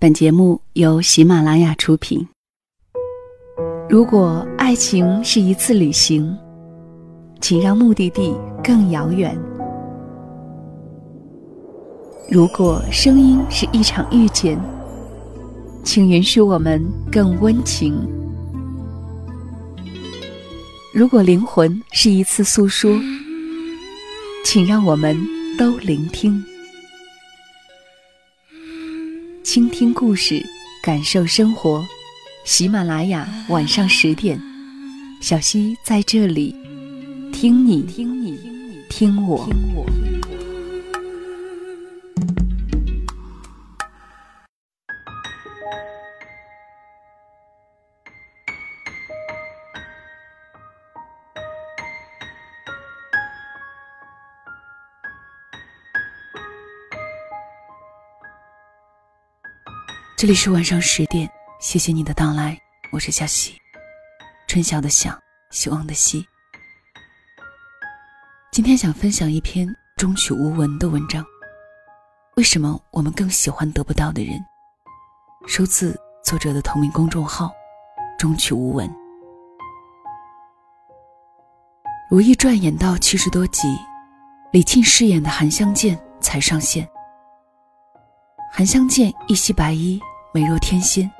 本节目由喜马拉雅出品。如果爱情是一次旅行，请让目的地更遥远；如果声音是一场遇见，请允许我们更温情；如果灵魂是一次诉说，请让我们都聆听。倾听故事，感受生活。喜马拉雅晚上十点，小溪在这里，听你听你听我。听我这里是晚上十点，谢谢你的到来，我是小溪，春晓的晓，希望的希。今天想分享一篇终曲无闻的文章。为什么我们更喜欢得不到的人？收自作者的同名公众号“终曲无闻”。如懿传演到七十多集，李沁饰演的韩香见才上线。韩香见一袭白衣。美若天仙，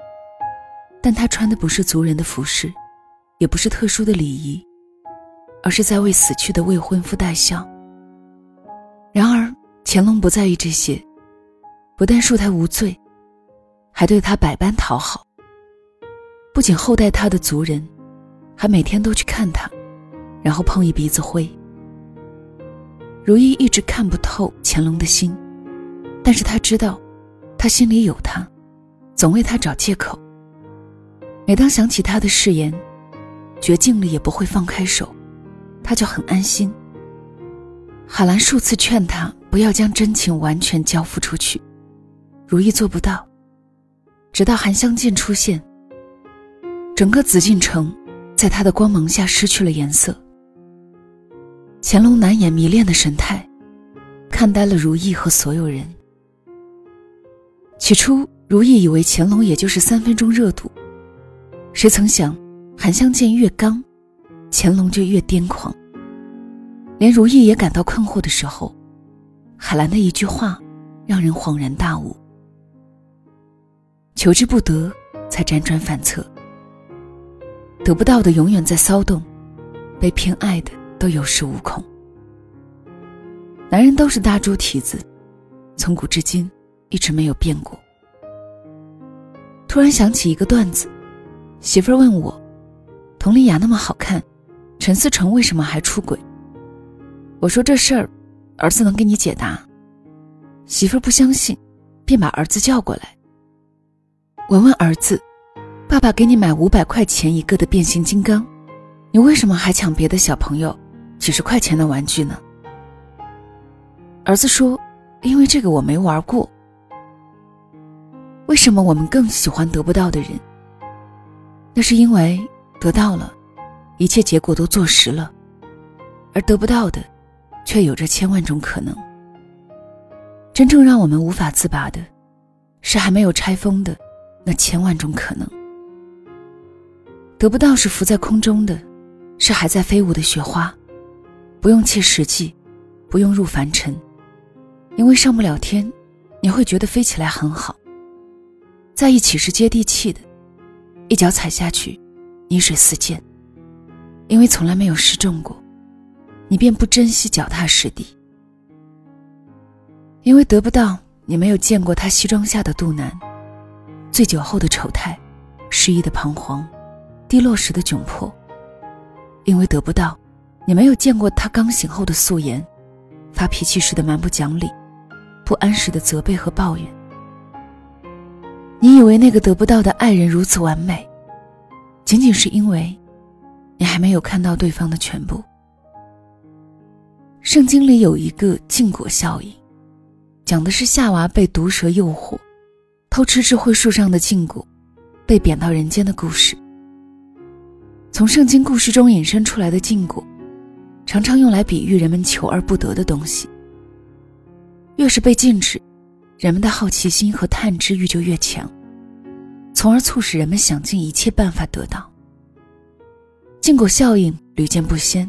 但她穿的不是族人的服饰，也不是特殊的礼仪，而是在为死去的未婚夫戴孝。然而乾隆不在意这些，不但恕他无罪，还对他百般讨好。不仅厚待他的族人，还每天都去看他，然后碰一鼻子灰。如懿一直看不透乾隆的心，但是他知道，他心里有他。总为他找借口。每当想起他的誓言，绝境了也不会放开手，他就很安心。海兰数次劝他不要将真情完全交付出去，如意做不到。直到韩香见出现，整个紫禁城在他的光芒下失去了颜色。乾隆难掩迷恋的神态，看呆了如意和所有人。起初。如意以为乾隆也就是三分钟热度，谁曾想，韩香见越刚，乾隆就越癫狂。连如意也感到困惑的时候，海兰的一句话让人恍然大悟：求之不得，才辗转反侧。得不到的永远在骚动，被偏爱的都有恃无恐。男人都是大猪蹄子，从古至今一直没有变过。突然想起一个段子，媳妇儿问我：“佟丽娅那么好看，陈思诚为什么还出轨？”我说：“这事儿，儿子能给你解答。”媳妇儿不相信，便把儿子叫过来。我问儿子：“爸爸给你买五百块钱一个的变形金刚，你为什么还抢别的小朋友几十块钱的玩具呢？”儿子说：“因为这个我没玩过。”为什么我们更喜欢得不到的人？那是因为得到了，一切结果都坐实了；而得不到的，却有着千万种可能。真正让我们无法自拔的，是还没有拆封的那千万种可能。得不到是浮在空中的，是还在飞舞的雪花，不用切实际，不用入凡尘，因为上不了天，你会觉得飞起来很好。在一起是接地气的，一脚踩下去，泥水四溅。因为从来没有失重过，你便不珍惜脚踏实地。因为得不到，你没有见过他西装下的肚腩，醉酒后的丑态，失意的彷徨，低落时的窘迫。因为得不到，你没有见过他刚醒后的素颜，发脾气时的蛮不讲理，不安时的责备和抱怨。你以为那个得不到的爱人如此完美，仅仅是因为，你还没有看到对方的全部。圣经里有一个禁果效应，讲的是夏娃被毒蛇诱惑，偷吃智慧树上的禁果，被贬到人间的故事。从圣经故事中引申出来的禁果，常常用来比喻人们求而不得的东西。越是被禁止，人们的好奇心和探知欲就越强，从而促使人们想尽一切办法得到。禁果效应屡见不鲜，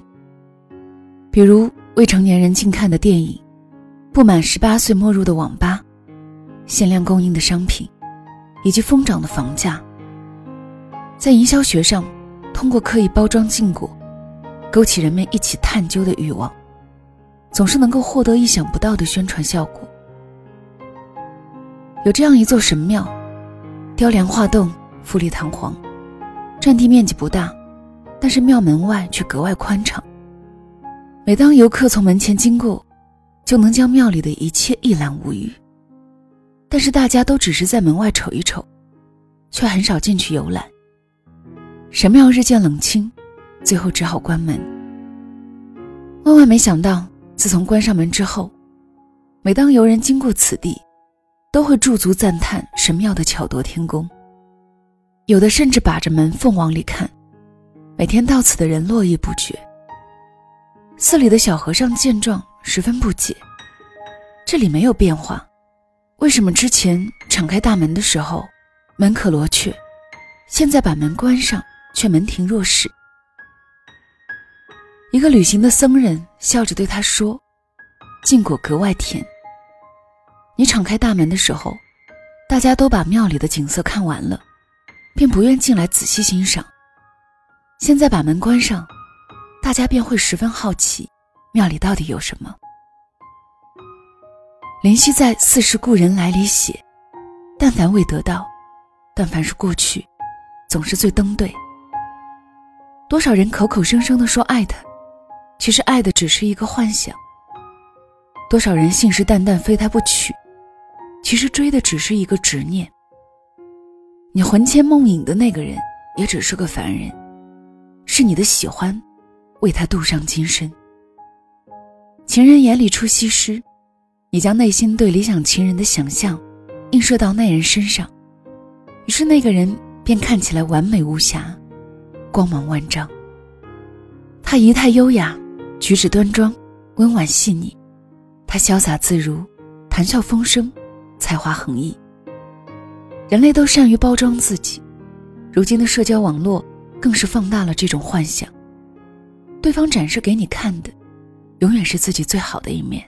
比如未成年人禁看的电影，不满十八岁没入的网吧，限量供应的商品，以及疯涨的房价。在营销学上，通过刻意包装禁果，勾起人们一起探究的欲望，总是能够获得意想不到的宣传效果。有这样一座神庙，雕梁画栋，富丽堂皇，占地面积不大，但是庙门外却格外宽敞。每当游客从门前经过，就能将庙里的一切一览无余。但是大家都只是在门外瞅一瞅，却很少进去游览。神庙日渐冷清，最后只好关门。万万没想到，自从关上门之后，每当游人经过此地，都会驻足赞叹神庙的巧夺天工，有的甚至把着门缝往里看。每天到此的人络绎不绝。寺里的小和尚见状十分不解：这里没有变化，为什么之前敞开大门的时候门可罗雀，现在把门关上却门庭若市？一个旅行的僧人笑着对他说：“禁果格外甜。”你敞开大门的时候，大家都把庙里的景色看完了，便不愿进来仔细欣赏。现在把门关上，大家便会十分好奇，庙里到底有什么。林夕在《似是故人来》里写：“但凡未得到，但凡是过去，总是最登对。”多少人口口声声的说爱他，其实爱的只是一个幻想。多少人信誓旦旦非他不娶。其实追的只是一个执念。你魂牵梦萦的那个人，也只是个凡人，是你的喜欢，为他镀上金身。情人眼里出西施，你将内心对理想情人的想象，映射到那人身上，于是那个人便看起来完美无瑕，光芒万丈。他仪态优雅，举止端庄，温婉细腻，他潇洒自如，谈笑风生。才华横溢，人类都善于包装自己，如今的社交网络更是放大了这种幻想。对方展示给你看的，永远是自己最好的一面。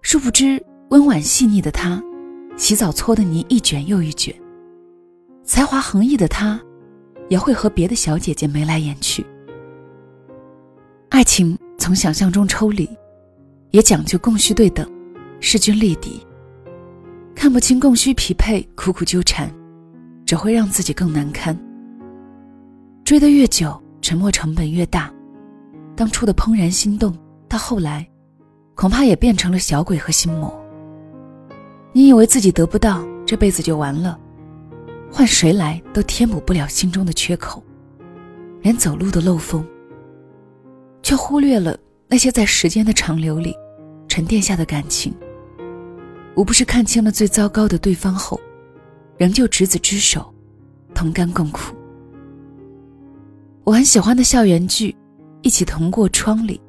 殊不知，温婉细腻的他，洗澡搓的泥一卷又一卷；才华横溢的他，也会和别的小姐姐眉来眼去。爱情从想象中抽离，也讲究供需对等，势均力敌。看不清供需匹配，苦苦纠缠，只会让自己更难堪。追得越久，沉默成本越大。当初的怦然心动，到后来，恐怕也变成了小鬼和心魔。你以为自己得不到，这辈子就完了，换谁来都填补不了心中的缺口，连走路的漏风，却忽略了那些在时间的长流里沉淀下的感情。无不是看清了最糟糕的对方后，仍旧执子之手，同甘共苦。我很喜欢的校园剧《一起同过窗》里，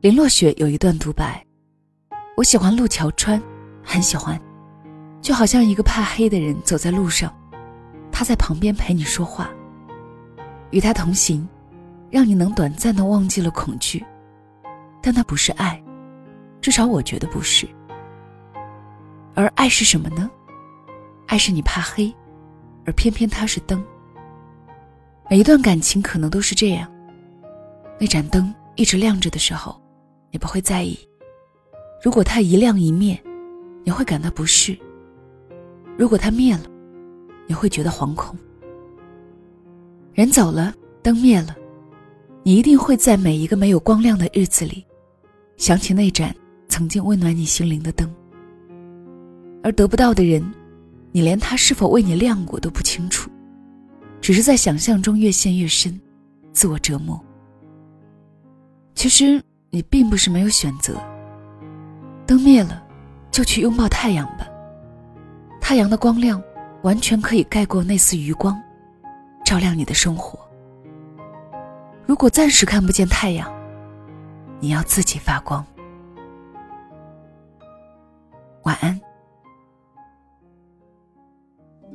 林落雪有一段独白：“我喜欢陆桥川，很喜欢，就好像一个怕黑的人走在路上，他在旁边陪你说话，与他同行，让你能短暂的忘记了恐惧，但那不是爱，至少我觉得不是。”而爱是什么呢？爱是你怕黑，而偏偏它是灯。每一段感情可能都是这样。那盏灯一直亮着的时候，你不会在意；如果它一亮一灭，你会感到不适；如果它灭了，你会觉得惶恐。人走了，灯灭了，你一定会在每一个没有光亮的日子里，想起那盏曾经温暖你心灵的灯。而得不到的人，你连他是否为你亮过都不清楚，只是在想象中越陷越深，自我折磨。其实你并不是没有选择。灯灭了，就去拥抱太阳吧。太阳的光亮完全可以盖过那丝余光，照亮你的生活。如果暂时看不见太阳，你要自己发光。晚安。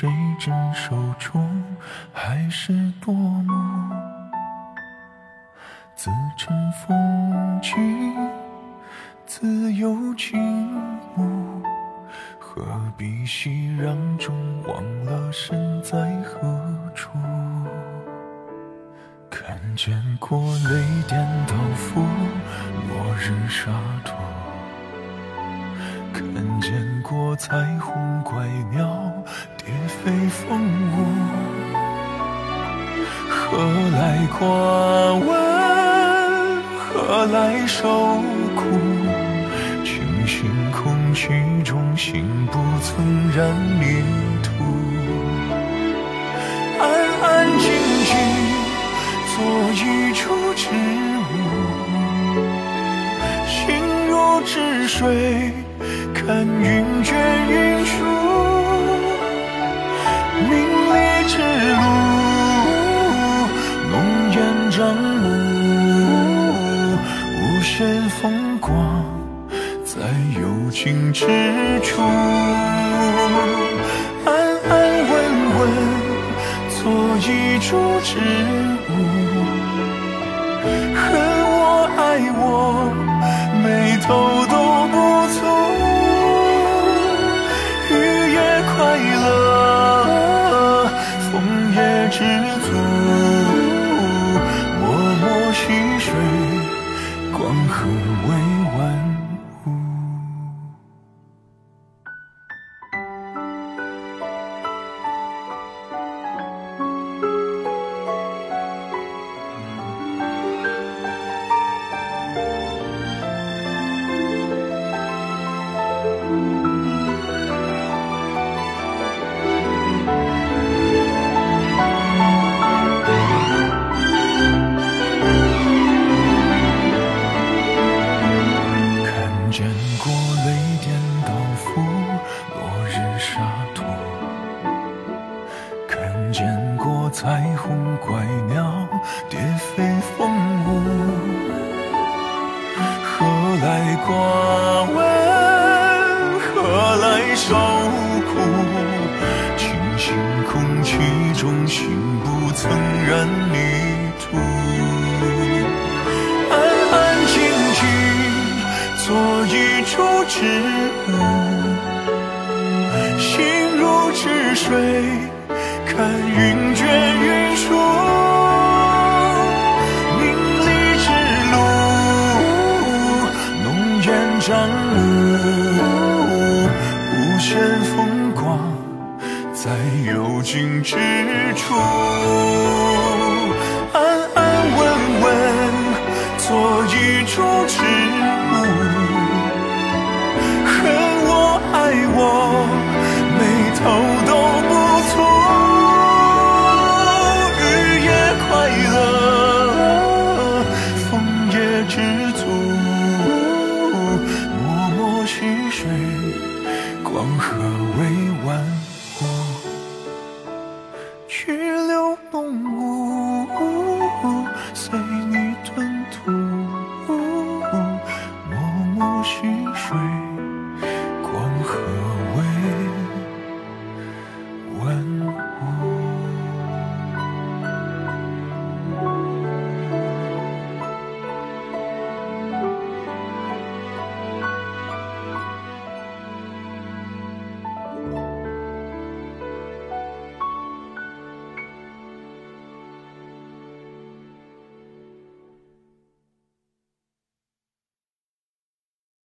谁真手中，还是多么自成风景，自有情物，何必熙攘中忘了身在何处？看见过雷电刀斧，落日沙土；看见过彩虹怪鸟，蝶飞凤舞。何来挂问？何来受苦？清醒空气中，心不曾染泥土。安安静静。做一株植物，心如止水，看云卷云舒。名利之路，浓烟障目，无限风光在有情之处。安安稳稳，做一株植物。恨我爱我，知足，默默细水，光和微寡闻？何来受苦？清新空气中，心不曾染泥土。安安静静，做一株植物，心如止水。在有尽之处。